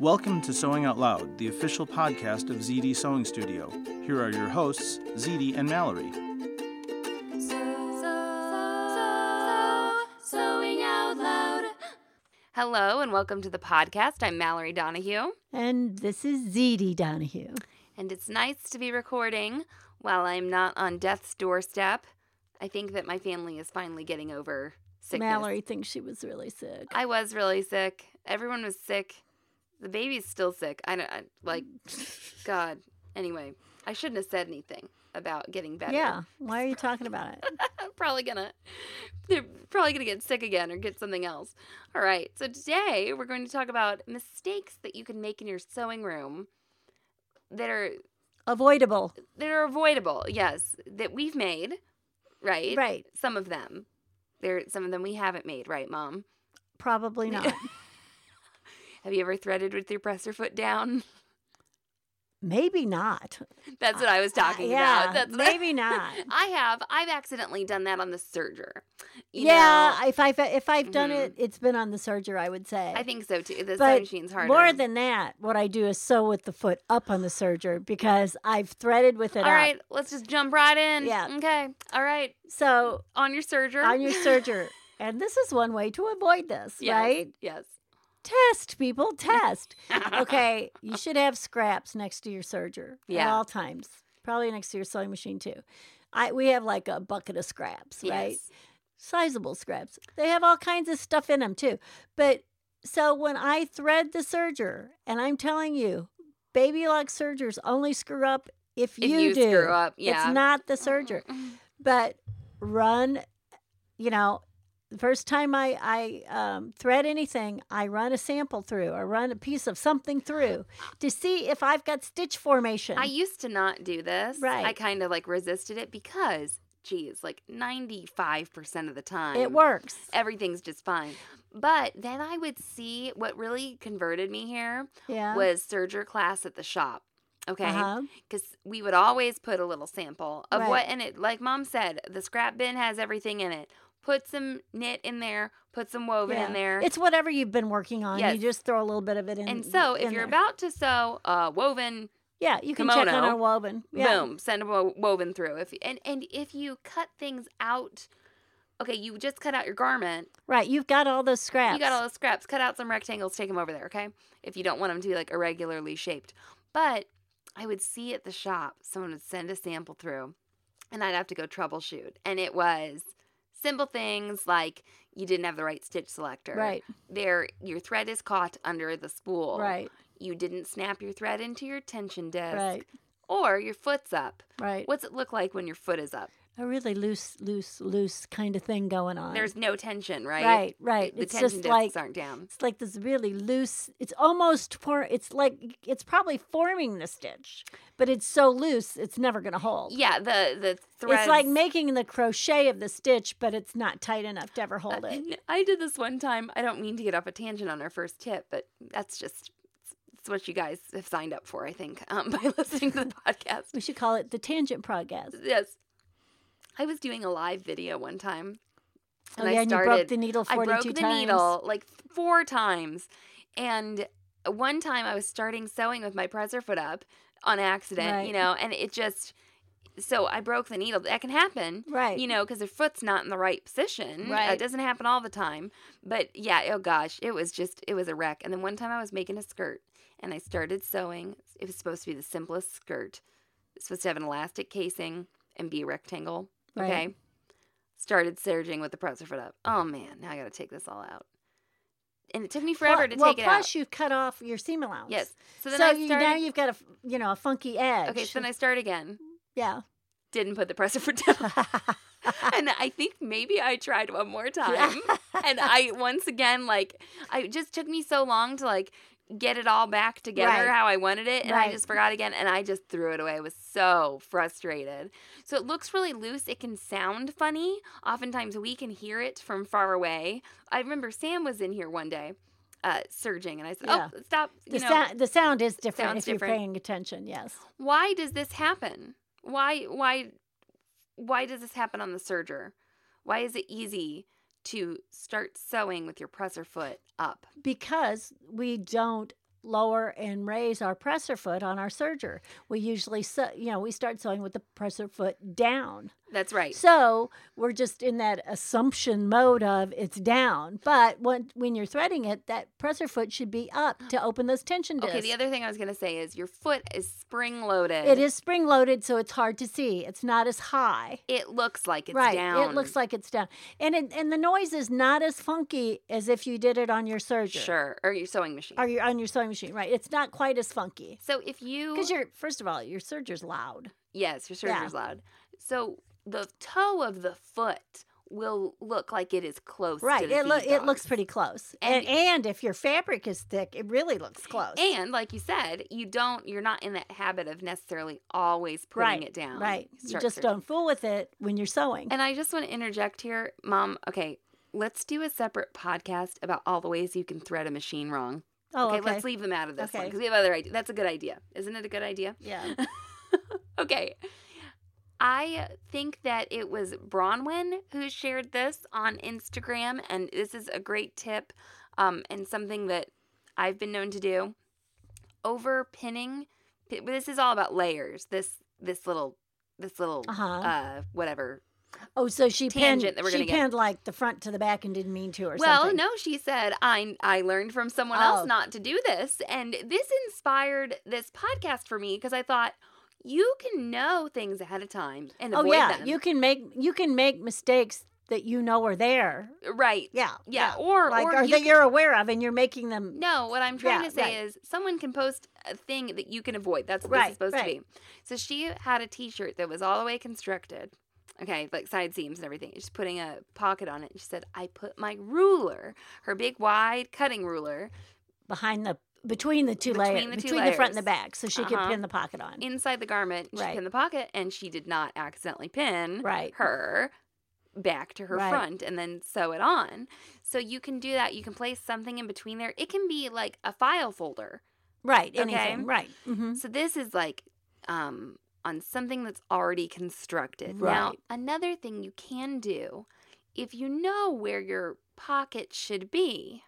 Welcome to Sewing Out Loud, the official podcast of ZD Sewing Studio. Here are your hosts, ZD and Mallory. Sewing out loud. Hello and welcome to the podcast. I'm Mallory Donahue. And this is ZD Donahue. And it's nice to be recording while I'm not on death's doorstep. I think that my family is finally getting over sickness. Mallory thinks she was really sick. I was really sick. Everyone was sick. The baby's still sick. I don't I, like. God. Anyway, I shouldn't have said anything about getting better. Yeah. Why are you talking about it? I'm probably gonna. They're probably gonna get sick again or get something else. All right. So today we're going to talk about mistakes that you can make in your sewing room that are Avoidable. that are avoidable. Yes, that we've made. Right. Right. Some of them. There. Some of them we haven't made. Right, Mom. Probably not. Have you ever threaded with your presser foot down? Maybe not. That's what I was talking yeah, about. That's maybe not. I have. I've accidentally done that on the serger. Yeah, know? if I've if I've done Mhm. it, it's been on the serger. I would say. I think so too. The but sewing machine's harder. more than that, what I do is sew with the foot up on the serger because I've threaded with it All up. right, let's just jump right in. Yeah. Okay. All right. So On your serger. on your serger, and this is one way to avoid this, Yes, right? Yes. Test, people, test. okay, you should have scraps next to your serger at all times. Probably next to your sewing machine too. I we have like a bucket of scraps, right? Yes. Sizable scraps. They have all kinds of stuff in them too. But so when I thread the serger, and I'm telling you, baby lock sergers only screw up if If you, you do. screw up, yeah. It's not the serger. But run, you know, the first time I, I um, thread anything, I run a sample through or run a piece of something through to see if I've got stitch formation. I used to not do this. Right. I kind of like resisted it because, geez, like 95% of the time. it works. Everything's just fine. But then I would see what really converted me here Yeah. was serger class at the shop. Okay. Uh-huh. because we would always put a little sample of Right. what in it like mom said the scrap bin has everything in it put some knit in there put some woven Yeah. in there It's whatever you've been working on. Yes. You just throw a little bit of it in. and so if you're there. about to sew uh woven yeah, you can check on kimono, a woven. Yeah. boom send a wo- woven through if and and if you cut things out okay you just cut out your garment Right, you've got all those scraps. you got all the scraps cut out some rectangles take them over there okay if you don't want them to be like irregularly shaped but i would see at the shop someone would send a sample through and i'd have to go troubleshoot and it was simple things like you didn't have the right stitch selector. Right, there your thread is caught under the spool. Right, you didn't snap your thread into your tension disc. Right, or your foot's up. Right. what's it look like when your foot is up A really loose, loose, loose kind of thing going on. there's no tension right right, right. the it's tension just like aren't down It's like this really loose. It's almost for. It's like it's probably forming the stitch, but it's so loose it's never going to hold. Yeah, the the threads. It's like making the crochet of the stitch, but it's not tight enough to ever hold it. Uh, I did this one time. I don't mean to get off a tangent on our first tip, but that's just it's what you guys have signed up for. I think um, by listening to the podcast. We should call it the tangent podcast. Yes, I was doing a live video one time, Oh yeah, and you broke the needle I broke the times. needle like four times, and one time I was starting sewing with my presser foot up on accident, Right. you know, and it just so I broke the needle. That can happen. Right. You know, because their foot's not in the right position. Right. It doesn't happen all the time. But yeah, oh gosh, it was just, it was a wreck. And then one time I was making a skirt and I started sewing. It was supposed to be the simplest skirt. It's supposed to have an elastic casing and be a rectangle. Right. Okay. Started serging with the presser foot up. Oh man, now I got to take this all out. And it took me forever well, to well, take it plus out. you've cut off your seam allowance. Yes. So So, I you, now you've got a you know a funky edge. okay, so then I start again. yeah. Didn't put the presser foot down. and I think maybe I tried one more time. and I once again like I it just took me so long to like get it all back together Right. how I wanted it and I just forgot again and I just threw it away. I was so frustrated. So it looks really loose. It can sound funny. Oftentimes we can hear it from far away. I remember Sam was in here one day uh serging and I said, Yeah. "Oh, stop, The know, sound the sound is different if you're different. paying attention. Yes. why does this happen? Why why why does this happen on the serger? Why is it easy to start sewing with your presser foot up? because we don't lower and raise our presser foot on our serger. We usually, sew, you know, we start sewing with the presser foot down. That's right. So we're just in that assumption mode of it's down. But when when you're threading it, that presser foot should be up to open those tension discs. Okay, the other thing I was going to say is your foot is spring loaded. it is spring loaded, so it's hard to see. It's not as high. It looks like it's right. down. It looks like it's down, and it, and the noise is not as funky as if you did it on your serger sure, or your sewing machine. or your on your sewing machine. Right. It's not quite as funky. so if you Because you're first of all, your serger's loud. yes, your Yeah. serger's loud. So the toe of the foot will look like it is close. to Right. the It lo- it looks pretty close. And- And, and if your fabric is thick, it really looks close. And like you said, you don't you're not in that habit of necessarily always putting right. it down. Right. You just don't fool with it when you're sewing. And I just want to interject here, Mom. Okay, let's do a separate podcast about all the ways you can thread a machine wrong. oh, okay, okay. let's leave them out of this one because we have other ideas. That's a good idea, isn't it? A good idea. Yeah. Okay. I think that it was Bronwyn who shared this on Instagram, and this is a great tip um, and something that I've been known to do. Over pinning, this is all about layers. This this little this little Uh-huh. uh whatever. Oh, so she pinned. Tangent that we're she pinned like the front to the back and didn't mean to, or something. Well, something. no, she said I I learned from someone Oh. else not to do this, and this inspired this podcast for me because I thought you can know things ahead of time and oh, avoid Oh yeah, them. you can make you can make mistakes that you know are there. Uh, right. Yeah. Yeah, or- like or you that can- you're aware of, and you're making them. No, what I'm trying Yeah, to say right. is someone can post a thing that you can avoid. That's what Right, this is supposed right. to be. So she had a T-shirt that was all the way constructed. Okay, like side seams and everything. She's putting a pocket on it. She said, "I put my ruler, her big wide cutting ruler, behind the between the two Between layers, the two between the front and the back, so she Uh-huh. could pin the pocket on. inside the garment. She Right. pinned the pocket, and she did not accidentally pin Right. her back to her Right. front and then sew it on. So you can do that. You can place something in between there. It can be like a file folder. right. Okay. Anything. Right. hmm So this is like um on something that's already constructed. Now, another thing you can do if you know where your pocket should be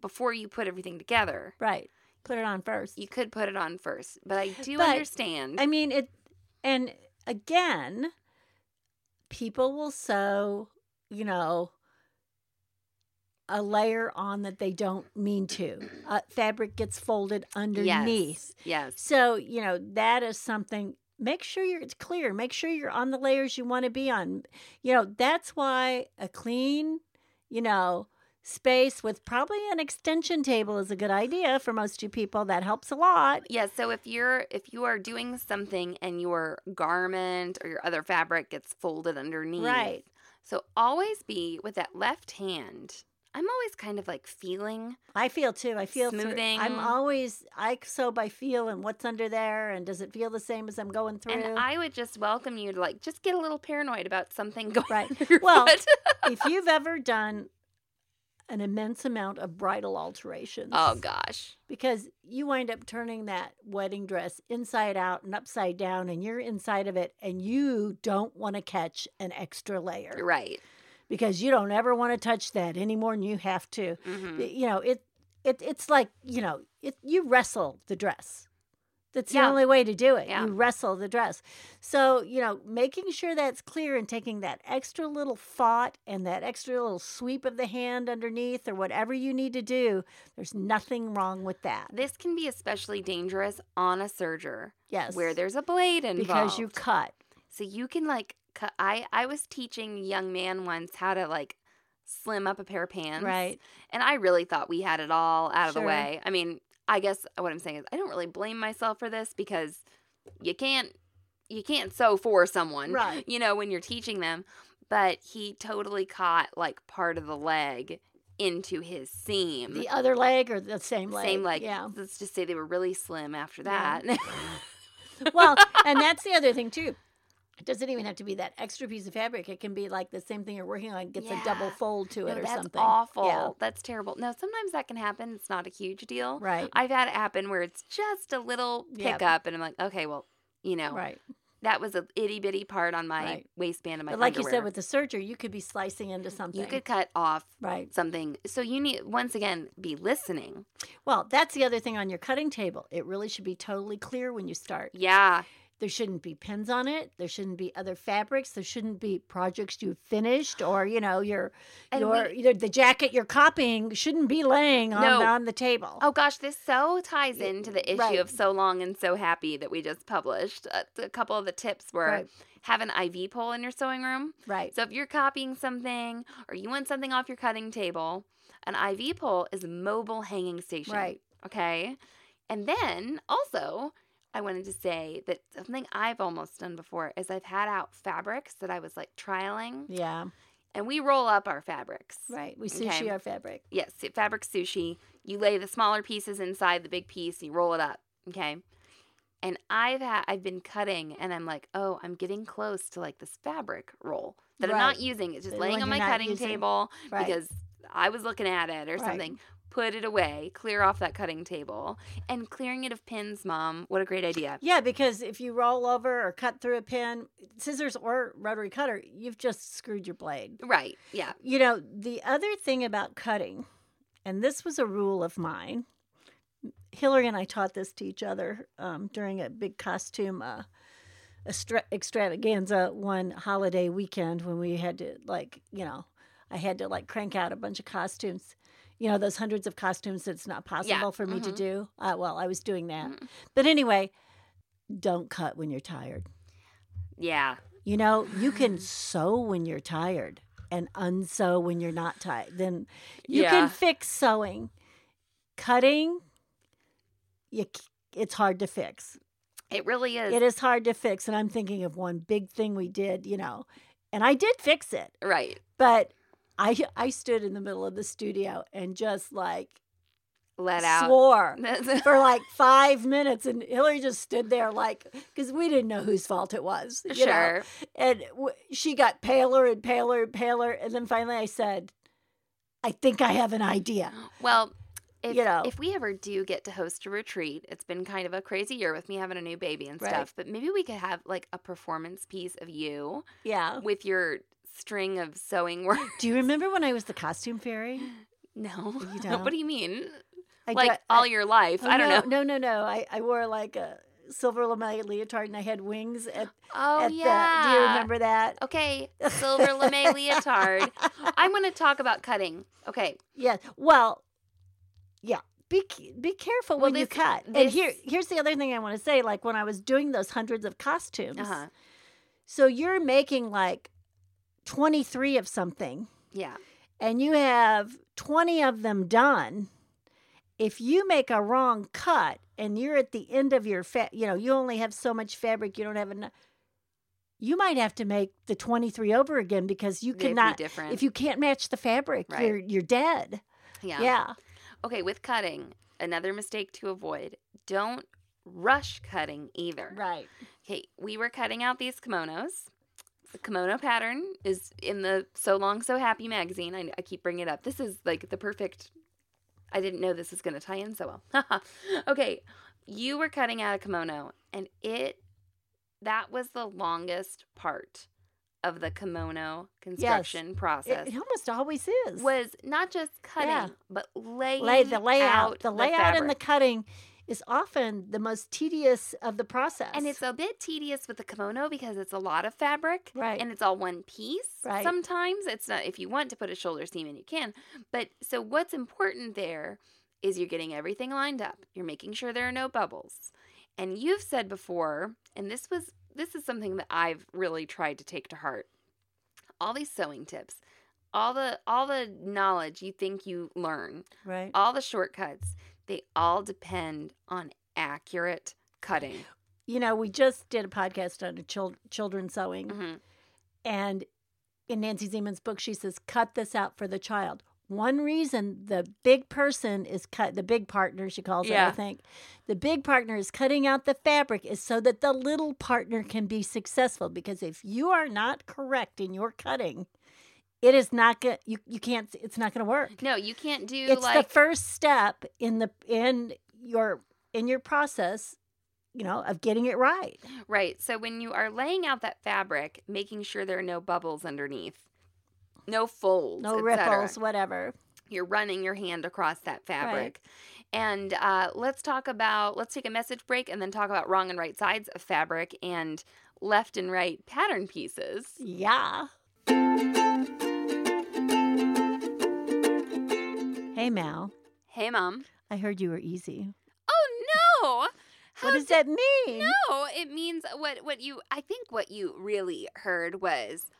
before you put everything together, Right. Put it on first. you could put it on first. But I do But, understand. I mean it, and again, people will sew, you know, a layer on that they don't mean to. Uh, fabric gets folded underneath. Yes. So, you know, that is something. Make sure you're it's clear. Make sure you're on the layers you want to be on. You know, that's why a clean, you know, space with probably an extension table is a good idea for most you people. That helps a lot. Yeah, so if you're if you are doing something and your garment or your other fabric gets folded underneath. Right. So always be with that left hand. I'm always kind of like feeling I feel too. I feel through- Smoothing. I'm always I sew by feel and what's under there and does it feel the same as I'm going through. and I would just welcome you to like just get a little paranoid about something going Right. Well, if you've ever done an immense amount of bridal alterations, oh gosh. because you wind up turning that wedding dress inside out and upside down, and you're inside of it, and you don't want to catch an extra layer Right. because you don't ever want to touch that any more than you have to. hmm You know, it, it it's like you know, it you wrestle the dress. That's Yeah. the only way to do it. Yeah. You wrestle the dress. So, you know, making sure that's clear and taking that extra little thought and that extra little sweep of the hand underneath or whatever you need to do, there's nothing wrong with that. This can be especially dangerous on a serger Yes. where there's a blade involved. because you cut. So you can like cut. I I was teaching a young man once how to like slim up a pair of pants. Right. And I really thought we had it all out of the way. I mean, I guess what I'm saying is I don't really blame myself for this because you can't you can't sew for someone. Right. You know, when you're teaching them. But he totally caught like part of the leg into his seam. The other leg or the same leg? Same leg. Yeah. Let's just say they were really slim after Yeah. that. well, and that's the other thing too. It doesn't even have to be that extra piece of fabric. It can be like the same thing you're working on gets a double fold to No, it or that's something. That's awful. Yeah. That's terrible. No, sometimes that can happen. It's not a huge deal. Right. I've had it happen where it's just a little Yep. pickup, and I'm like, okay, well, you know, Right. that was a itty bitty part on my Right. waistband of my But like you said with the serger, you could be slicing into something. you could cut off Right. something. So you need once again be listening. Well, that's the other thing on your cutting table. It really should be totally clear when you start. Yeah, There shouldn't be pins on it. There shouldn't be other fabrics. There shouldn't be projects you've finished or, you know, your And your we- either the jacket you're copying shouldn't be laying on, No. on the table. Oh gosh, this so ties into the issue right. of So Long and So Happy that we just published. Uh, a couple of the tips were Right. have an IV pole in your sewing room. Right. So if you're copying something or you want something off your cutting table, an IV pole is a mobile hanging station. Right. Okay. And then also, I wanted to say that something I've almost done before is I've had out fabrics that I was like trialing, Yeah. and we roll up our fabrics. Right. We sushi Okay. our fabric. Yes, fabric sushi. You lay the smaller pieces inside the big piece, you roll it up. Okay. And I've had I've been cutting and I'm like, oh, I'm getting close to like this fabric roll that I'm not using. It's just The laying on my cutting using. table Right. because I was looking at it or Right. something. Put it away, clear off that cutting table. And clearing it of pins, mom. What a great idea. Yeah, because if you roll over or cut through a pin, scissors or rotary cutter, you've just screwed your blade. Right. Yeah. You know, the other thing about cutting, and this was a rule of mine, Hillary and I taught this to each other um, during a big costume uh, extra- extravaganza one holiday weekend when we had to, like, you know, I had to like crank out a bunch of costumes. You know, those hundreds of costumes that's not possible for me to mhm. do. Uh, well, I was doing that. Mhm. But anyway, don't cut when you're tired. Yeah. You know, you can sew when you're tired and unsew when you're not tired. Then you Yeah. can fix sewing. Cutting, you, it's hard to fix. It really is. It is hard to fix. And I'm thinking of one big thing we did, you know, and I did fix it, Right. but I I stood in the middle of the studio and just like Let out. swore for like five minutes, and Hillary just stood there like because we didn't know whose fault it was. you know. sure. And w- she got paler and paler and paler. And then finally I said, I think I have an idea. Well, if, You know. if we ever do get to host a retreat, it's been kind of a crazy year with me having a new baby and Right. stuff, but maybe we could have like a performance piece of you Yeah. with your string of sewing work. Do you remember when I was the costume fairy? No. You don't? what do you mean? I like dre- all I- your life. oh, I don't no, know. No, no, no. I, I wore like a silver lame leotard and I had wings at, Oh, at yeah. the. Do you remember that? Okay, silver lame leotard. I'm going to talk about cutting. Okay. Yeah. Well, yeah. Be be careful Well, when you this- cut. and here here's the other thing I want to say. Like when I was doing those hundreds of costumes, Uh-huh. so you're making like twenty three of something, Yeah. and you have twenty of them done. If you make a wrong cut and you're at the end of your fa- you know, you only have so much fabric, you don't have enough. You might have to make the twenty three over again because you They'd be cannot. different. If you can't match the fabric, Right. you're you're dead. yeah. yeah. Okay, with cutting, another mistake to avoid. Don't rush cutting either. Right. Okay, we were cutting out these kimonos. The kimono pattern is in the So Long So Happy magazine. I, I keep bringing it up. This is like the perfect. I didn't know this was going to tie in so well. okay, you were cutting out a kimono, and it that was the longest part of the kimono construction process. It, it almost always is. was not just cutting, Yeah. but laying Lay the layout, out the layout and the cutting is often the most tedious of the process. And it's a bit tedious with the kimono because it's a lot of fabric. Right. And it's all one piece. Right. Sometimes it's not, if you want to put a shoulder seam in, you can. But so what's important there is you're getting everything lined up. You're making sure there are no bubbles. And you've said before, and this was, this is something that I've really tried to take to heart. All these sewing tips, all the all the knowledge you think you learn, right. all the shortcuts, they all depend on accurate cutting. You know, we just did a podcast on chil- children sewing, hmm and in Nancy Zieman's book, she says, "Cut this out for the child." One reason the big person is cut, the big partner, she calls it, I think. The big partner is cutting out the fabric is so that the little partner can be successful. Because if you are not correct in your cutting, it is not going you, you can't it's not gonna work. No, you can't do it's like the first step in the in your in your process, you know, of getting it right. right. So when you are laying out that fabric, making sure there are no bubbles underneath, no folds, No ripples, whatever. You're running your hand across that fabric. And uh, let's talk about let's take a message break and then talk about wrong and right sides of fabric and left and right pattern pieces. Yeah. Hey Mal, Hey, mom. I heard you were easy. Oh no! How what does that mean? No, it means what what you I think what you really heard was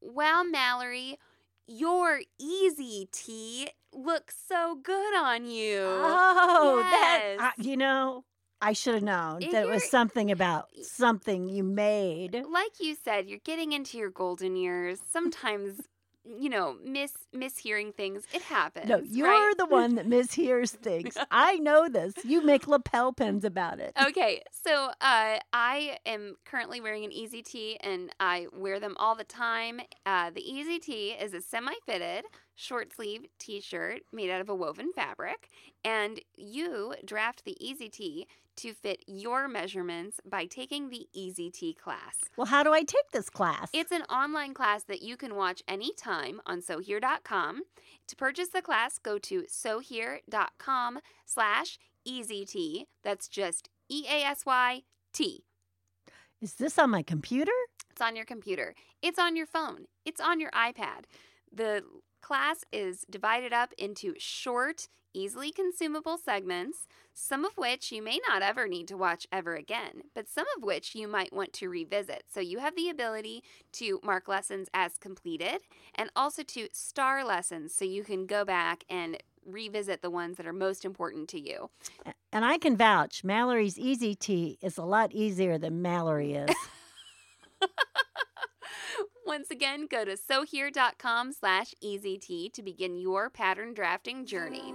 Wow, Mallory, your easy tee looks so good on you. Oh, that uh, Yes. I- you know, I should have known If that it was something about something you made. like you said, you're getting into your golden years. Sometimes, you know, miss mishearing things. It happens. No, you're right? the one that mishears things. I know this. You make lapel pins about it. Okay, so uh, I am currently wearing an Easy Tee and I wear them all the time. Uh, the Easy Tee is a semi fitted short sleeve t shirt made out of a woven fabric, and you draft the Easy Tee to fit your measurements by taking the Easy Tee class. Well, how do I take this class? It's an online class that you can watch anytime on SewHere.com. To purchase the class, go to SewHere.com slash EasyT. That's just E-A-S-Y-T. Is this on my computer? It's on your computer. It's on your phone. It's on your iPad. The class is divided up into short, easily consumable segments, some of which you may not ever need to watch ever again, but some of which you might want to revisit. So you have the ability to mark lessons as completed and also to star lessons so you can go back and revisit the ones that are most important to you. And I can vouch, Mallory's Easy Tee is a lot easier than Mallory is. Once again, go to sewhere.com slash easyt to begin your pattern drafting journey.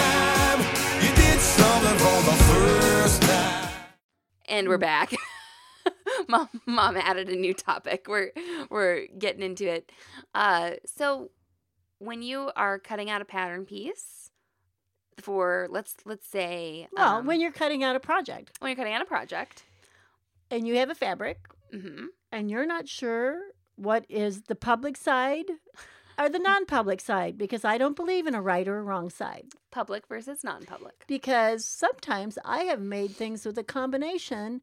And we're back. mom, mom added a new topic. We're we're getting into it. Uh, so when you are cutting out a pattern piece for let's let's say well, um, when you're cutting out a project when you're cutting out a project, and you have a fabric hmm and you're not sure what is the public side or the non-public side because I don't believe in a right or a wrong side. public versus non-public. Because sometimes I have made things with a combination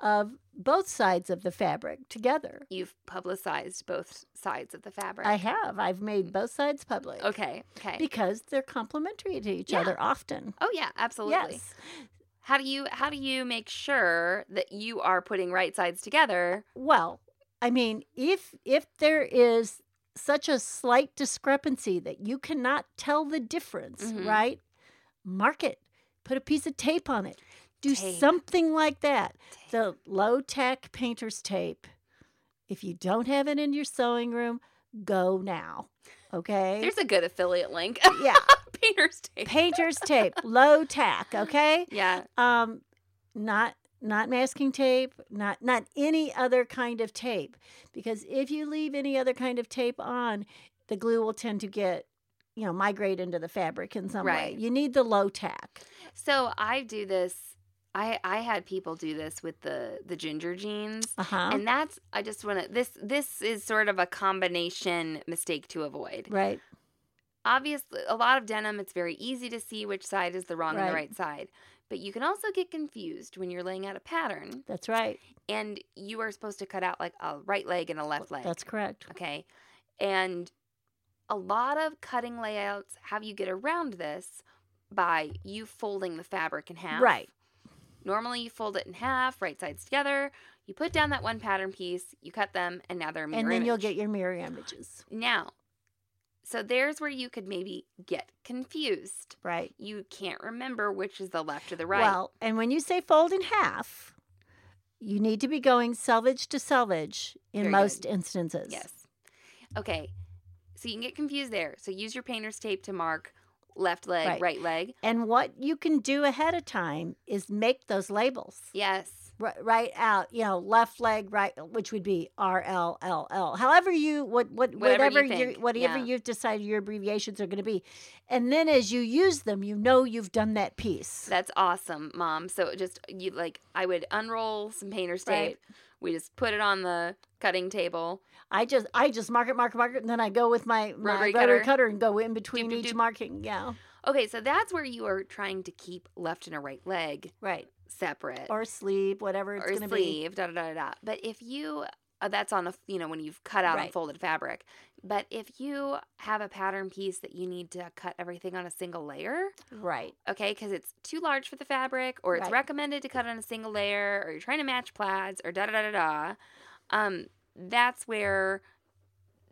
of both sides of the fabric together. You've publicized both sides of the fabric. I have. I've made both sides public. Okay. Okay. Because they're complementary to each Yeah. other often. oh yeah, absolutely. Yes. How do you how do you make sure that you are putting right sides together? Well, I mean, if if there is such a slight discrepancy that you cannot tell the difference, Mhm. right? Mark it. Put a piece of tape on it. Do Tape. something like that. The low tack painter's tape. If you don't have it in your sewing room, go now. Okay? There's a good affiliate link. yeah, Painter's tape. painter's tape, low tack, okay? Yeah. um not not masking tape not not any other kind of tape because if you leave any other kind of tape on the glue will tend to get you know migrate into the fabric in some way you need the low tack So I do this. I I had people do this with the the ginger jeans. uh-huh And that's I just want to this this is sort of a combination mistake to avoid. right Obviously, a lot of denim it's very easy to see which side is the wrong and the Right. right side. But you can also get confused when you're laying out a pattern that's right and you are supposed to cut out like a right leg and a left leg. that's correct Okay. And a lot of cutting layouts have you get around this by you folding the fabric in half. right Normally you fold it in half, right sides together. You put down that one pattern piece, you cut them, and now they're mirror and then you'll get your mirror images Now, so there's where you could maybe get confused. right You can't remember which is the left or the right. well and when you say fold in half you need to be going selvage to selvage in Very most good. instances Yes. Okay. So you can get confused there. So use your painter's tape to mark left leg, Right. right, leg. And what you can do ahead of time is make those labels Yes. Right, right out. You know, left leg, right, which would be R L L L. However you what what Whatever you whatever you whatever yeah. you've decided your abbreviations are going to be, and then as you use them, you know you've done that piece. That's awesome, mom. So just you like I would unroll some painter's tape. Right. We just put it on the cutting table. I just I just mark it, mark it, mark it, and then I go with my my Rotary rotary, cutter. cutter. and go in between doop, each doop. marking. Yeah, Okay, so that's where you are trying to keep left and a right leg right. Separate. Or sleeve, whatever it's going to be. da da da da. But if you, uh, that's on a, you know, when you've cut out Right. and folded fabric. But if you have a pattern piece that you need to cut everything on a single layer, Right. okay, because it's too large for the fabric, or it's Right. recommended to cut on a single layer, or you're trying to match plaids, or da da da da da, um, that's where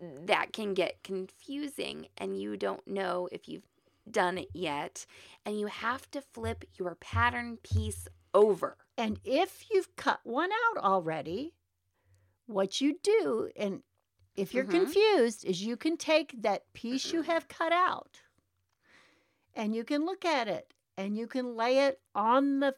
that can get confusing, and you don't know if you've done it yet, and you have to flip your pattern piece over. And if you've cut one out already, what you do, and if you're Mhm. confused, is you can take that piece you have cut out and you can look at it and you can lay it on the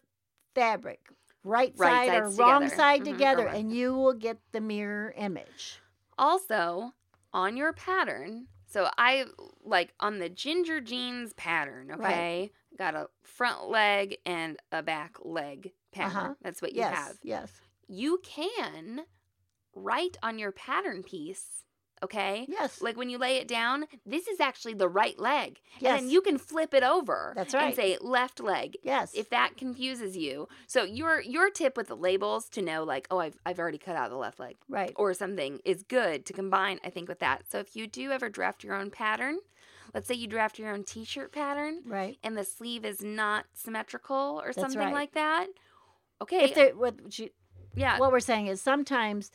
fabric, right, Right side or sides wrong together. side Mhm, together, left. and you will get the mirror image. Also, on your pattern, so I like on the ginger jeans pattern, Right. Got a front leg and a back leg pattern. Uh-huh. That's what you yes, have. yes, You can write on your pattern piece, okay? yes. Like when you lay it down, this is actually the right leg. And then you can flip it over That's right. and say left leg yes. if that confuses you. So your your tip with the labels to know like, oh, I've I've already cut out the left leg right. or something is good to combine, I think, with that. So if you do ever draft your own pattern, let's say you draft your own t shirt pattern Right. and the sleeve is not symmetrical or That's something right. like that. Okay. If there, what, you, yeah. what we're saying is sometimes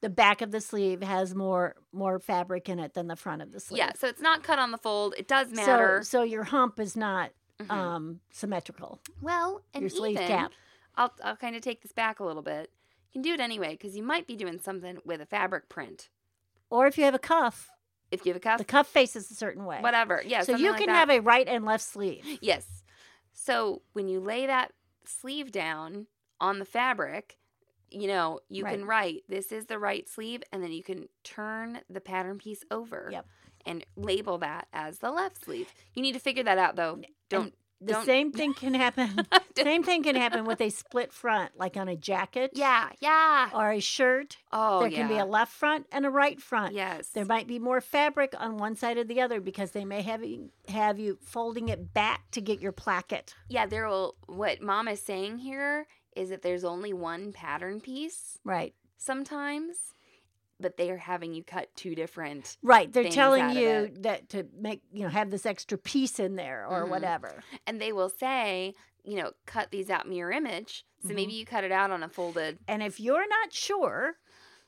the back of the sleeve has more more fabric in it than the front of the sleeve. yeah. So it's not cut on the fold. It does matter. So, so your hump is not Mhm. um, symmetrical. well, and your sleeve even, cap. I'll, I'll kind of take this back a little bit. You can do it anyway because you might be doing something with a fabric print. Or if you have a cuff, If you have a cuff, the cuff faces a certain way. whatever. Yeah. so you like can that. have a right and left sleeve. Yes. So when you lay that sleeve down on the fabric, you know, you Right. can write this is the right sleeve and then you can turn the pattern piece over Yep. and label that as the left sleeve. You need to figure that out though. Don't The Don't- same thing can happen. same thing can happen with a split front, like on a jacket. Yeah, yeah. Or a shirt. Oh, there yeah. can be a left front and a right front. Yes. There might be more fabric on one side or the other because they may have you, have you folding it back to get your placket. yeah, there will what mom is saying here is that there's only one pattern piece Right. sometimes, but they are having you cut two different Right. They're telling you that to make, you know, have this extra piece in there or Mhm. whatever. and they will say you know, cut these out mirror image. So Mm-hmm. maybe you cut it out on a folded. And if you're not sure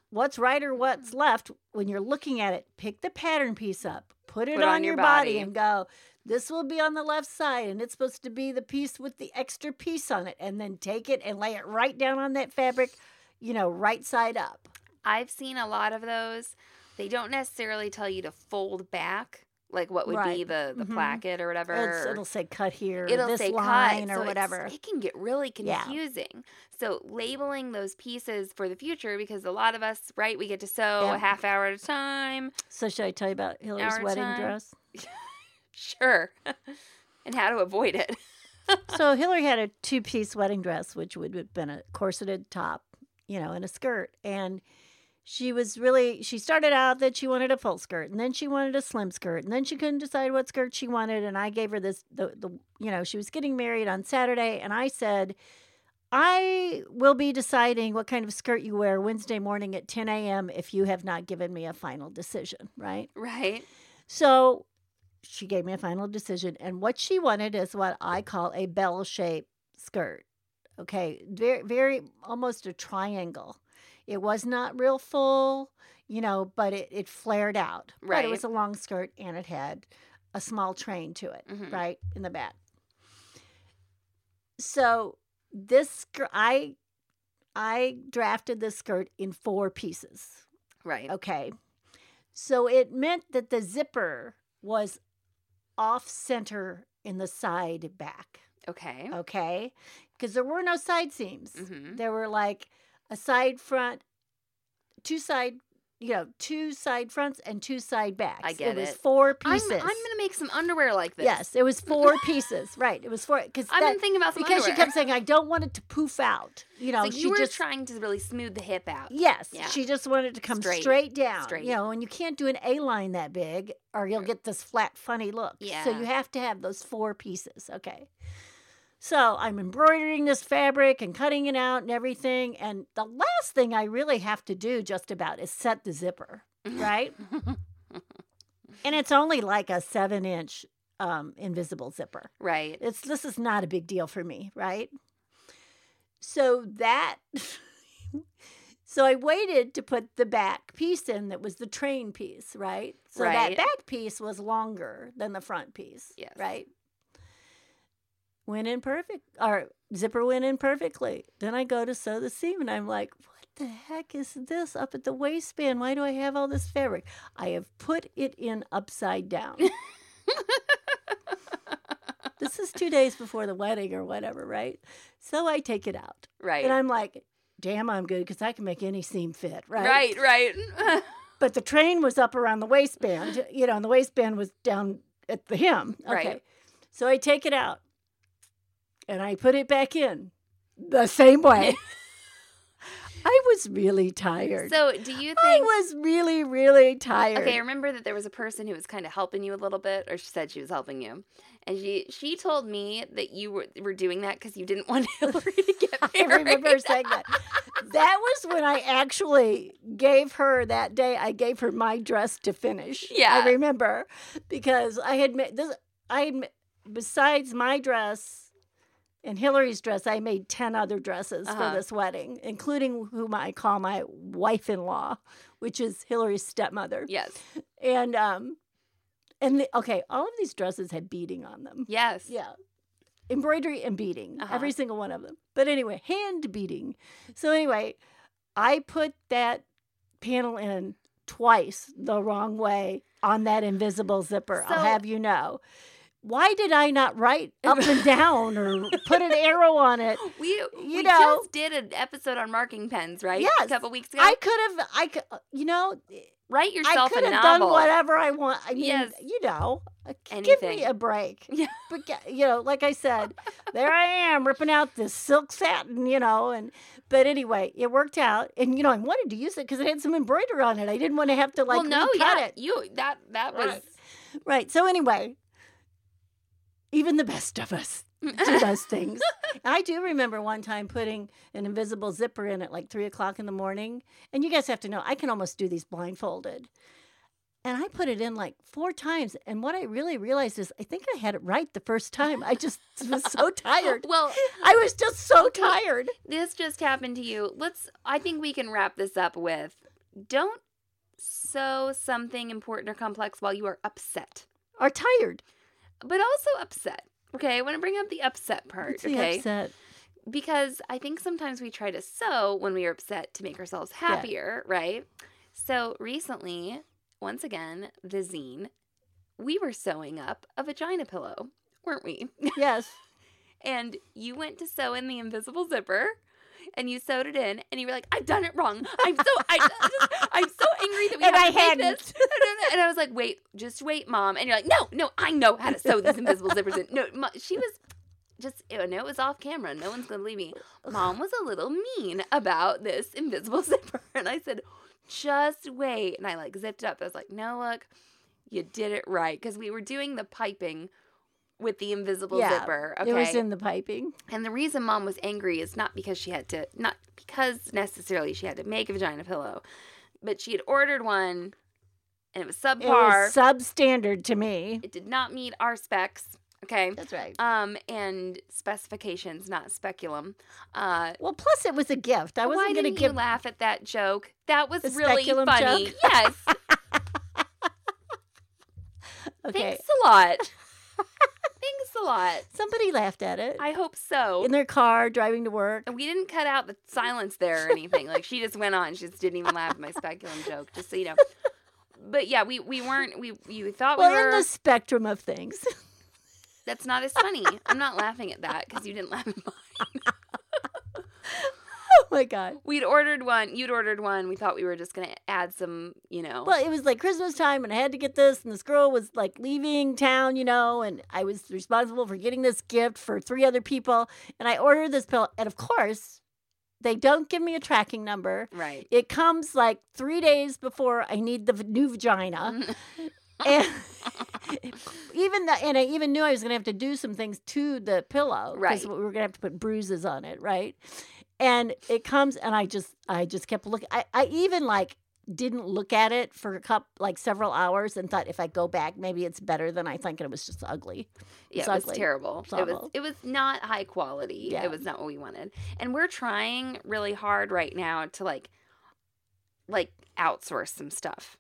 what's right or what's left when you're looking at it, pick the pattern piece up, put it Put on, on your your body, body. and go, this will be on the left side, and it's supposed to be the piece with the extra piece on it. And then take it and lay it right down on that fabric, you know, right side up. I've seen a lot of those. They don't necessarily tell you to fold back, like what would be Right. the the Mhm. placket or whatever. It's, it'll say cut here, it'll this say line, cut or so whatever. It can get really Yeah. confusing. So labeling those pieces for the future, because a lot of us, right, we get to sew Yeah. a half hour at a time. So should I tell you about Hillary's wedding time. dress? Sure, and how to avoid it. so Hillary had a two-piece wedding dress, which would have been a corseted top, you know, and a skirt. And she was really she started out that she wanted a full skirt, and then she wanted a slim skirt, and then she couldn't decide what skirt she wanted. And I gave her this the the you know she was getting married on Saturday, and I said. I will be deciding what kind of skirt you wear Wednesday morning at 10 a.m. if you have not given me a final decision, right? Right. So she gave me a final decision, and what she wanted is what I call a bell shaped skirt. Okay, very, very almost a triangle. It was not real full, you know, but it, it flared out. But Right. it was a long skirt and it had a small train to it, Mhm. right, in the back. So this I, I drafted this skirt in four pieces. Right. Okay. So it meant that the zipper was off center in the side back. Okay. Okay. Because there were no side seams. Mhm. There were like a side front, two side, you know, two side fronts and two side backs. I get it. was it. four I'm, pieces. I'm gonna make some underwear like this. Yes, it was four pieces. Right. It was four. Because I've been thinking about some because she kept saying, I don't want it to poof out. You know, so she you were just trying to really smooth the hip out. Yes, Yeah. she just wanted to come straight, Straight. down. Straight. You know, and you can't do an A line that big, or you'll get this flat, funny look. Yeah. So you have to have those four pieces. Okay. So I'm embroidering this fabric and cutting it out and everything. And the last thing I really have to do just about is set the zipper, right? and it's only like a seven inch um, invisible zipper. Right. It's this is not a big deal for me, right? So that so I waited to put the back piece in that was the train piece, right? So that back piece was longer than the front piece. Yes. Right? Went in perfect or zipper went in perfectly. Then I go to sew the seam and I'm like, what the heck is this up at the waistband? Why do I have all this fabric? I have put it in upside down. this is two days before the wedding or whatever, right? So I take it out. Right. And I'm like, damn, I'm good because I can make any seam fit, right? right. Right. But the train was up around the waistband, you know, and the waistband was down at the hem. Okay. Right. So I take it out and I put it back in the same way. I was really tired. so do you think I was really, really tired. Okay, I remember that there was a person who was kind of helping you a little bit, or she said she was helping you, and she she told me that you were were doing that because you didn't want Hillary to get I remember saying that. That was when I actually gave her that day. I gave her my dress to finish. Yeah. I remember because I had made this. I had besides my dress and Hillary's dress, I made ten other dresses Uh-huh. for this wedding, including whom I call my wife-in-law, which is Hillary's stepmother. Yes. And um, and the, okay, all of these dresses had beading on them. Yes. Yeah. Embroidery and beading, Uh-huh. every single one of them. But anyway, hand beading. So anyway, I put that panel in twice the wrong way on that invisible zipper. I'll have you know. Why did I not write up and down or put an arrow on it? We we know- just did an episode on marking pens, right? Yes. A couple weeks ago. I could have, I could, you know, Write yourself. I could have done whatever I want. I mean, Yes. you know, uh, give me a break. Yeah. But you know, like I said, there I am ripping out this silk satin, you know, and but anyway, it worked out, and you know, I wanted to use it because it had some embroidery on it. I didn't want to have to like well, no, yeah, it. you that that was Right. Right. So anyway, even the best of us do those things. I do remember one time putting an invisible zipper in at like three o'clock in the morning. And you guys have to know, I can almost do these blindfolded. and I put it in like four times. And what I really realized is I think I had it right the first time. I just was so tired. Well, I was just so tired. this just happened to you. Let's I think we can wrap this up with don't sew something important or complex while you are upset. Or tired. But also upset. Okay, I want to bring up the upset part, the okay? upset? because I think sometimes we try to sew when we are upset to make ourselves happier, right? So recently, once again, the zine, we were sewing up a vagina pillow, weren't we? Yes. and you went to sew in the invisible zipper. And you sewed it in, and you were like, "I've done it wrong. I'm so I, I'm so angry that we And have I hadn't. this." And I was like, "Wait, just wait, mom." And you're like, "No, no, I know how to sew these invisible zippers in." No, she was just I know it was off camera. No one's gonna believe me. Mom was a little mean about this invisible zipper, and I said, "Just wait." And I like zipped it up. I was like, "No, look, you did it right," because we were doing the piping with the invisible Yeah, zipper. Okay, It was in the piping. and the reason mom was angry is not because she had to, not because necessarily she had to make a vagina pillow, but she had ordered one, and it was It subpar. was substandard to me. it did not meet our specs. Okay. That's right. Um, and specifications, not speculum. Uh, Well, plus it was a gift. I wasn't going to give. you laugh at that joke? That was really funny. joke? Yes. Okay. Thanks a lot. Thanks a lot. Somebody laughed at it I hope so. in their car driving to work. And we didn't cut out the silence there or anything. like she just went on. She just didn't even laugh at my speculum joke, just so you know. But yeah, we we weren't we you thought we were in the spectrum of things. that's not as funny. I'm not laughing at that because you didn't laugh at mine. oh my god. We'd ordered one, you'd ordered one. We thought we were just gonna add some, you know. Well, it was like Christmas time, and I had to get this, and this girl was like leaving town, you know, and I was responsible for getting this gift for three other people, and I ordered this pill, and of course, they don't give me a tracking number. right. It comes like three days before I need the v- new vagina. and even the, and I even knew I was gonna have to do some things to the pillow Right. we were gonna have to put bruises on it, right? And it comes, and I just I just kept looking. I, I even like didn't look at it for a couple like several hours and thought if I go back maybe it's better than I think and it was just ugly. Yeah, It's it was ugly. terrible. It's It was it was not high quality. Yeah. It was not what we wanted. And we're trying really hard right now to like like outsource some stuff.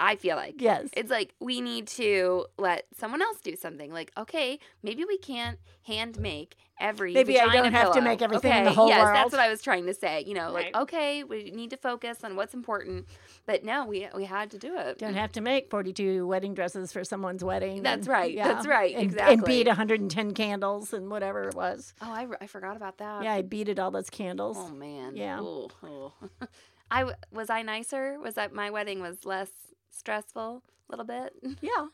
I feel like Yes. it's like we need to let someone else do something. Like, okay, maybe we can't hand make every. Maybe I don't have to make everything in the whole yes, world. that's what I was trying to say. You know, Right. like okay, we need to focus on what's important. But no, we we had to do it. Don't have to make 42 wedding dresses for someone's wedding. That's and- right, that's right, And, exactly. And beat 110 candles and whatever it was. Oh, I, I forgot about that. Yeah, I beaded all those candles. Oh man. Yeah. I was I nicer? Was that my wedding was less stressful? A little bit. Yeah,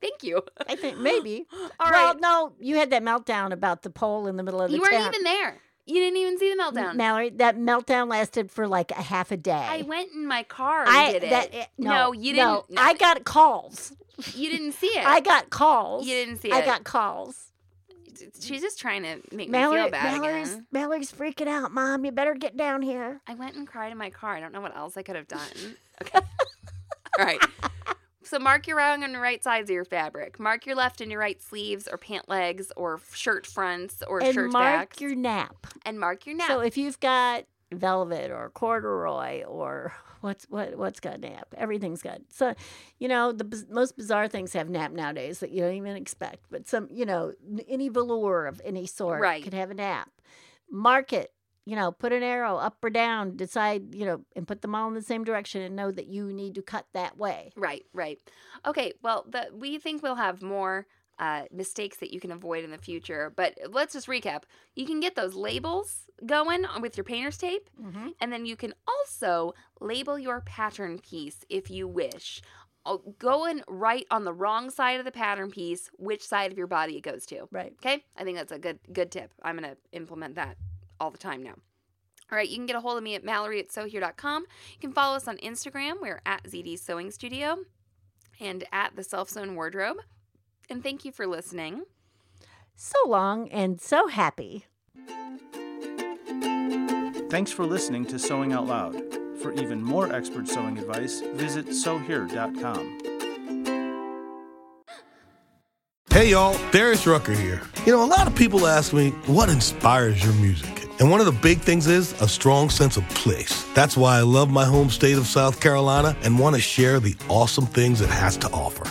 Thank you. I think maybe. All well, right. no, you had that meltdown about the pole in the middle of the you weren't even there. You didn't even see the meltdown. Mallory, that meltdown lasted for like a half a day. I went in my car and I did it. that it- no, no, you didn't. No, I got calls. you didn't see it. I got calls. You didn't see it. I got calls. She's just trying to make me Mallory, feel bad Mallory's, again. Mallory's freaking out, Mom. You better get down here. I went and cried in my car. I don't know what else I could have done. Okay. All right. So mark your wrong and right sides of your fabric. Mark your left and your right sleeves or pant legs or shirt fronts or and shirt mark backs. your nap. and mark your nap. So if you've got velvet or corduroy or what's what what's got nap, everything's got. So, you know, the biz- most bizarre things have nap nowadays that you don't even expect. But some, you know, any velour of any sort Right. could have a nap. Mark it. You know, put an arrow up or down. Decide, you know, and put them all in the same direction, and know that you need to cut that way. Right, right. Okay, well, the, we think we'll have more uh, mistakes that you can avoid in the future. But let's just recap. You can get those labels going with your painter's tape, Mm-hmm. and then you can also label your pattern piece if you wish. Oh, Go and write on the wrong side of the pattern piece which side of your body it goes to. Right. Okay, I think that's a good good tip. I'm gonna implement that all the time now. All right, you can get a hold of me at mallory at sewhere.com. You can follow us on Instagram. We're at ZD Sewing Studio and at the Self Sewn Wardrobe. And thank you for listening. So long and so happy. Thanks for listening to Sewing Out Loud. For even more expert sewing advice, visit sewhere.com. Hey y'all, Darius Rucker here. You know, a lot of people ask me, what inspires your music? And one of the big things is a strong sense of place. That's why I love my home state of South Carolina and want to share the awesome things it has to offer.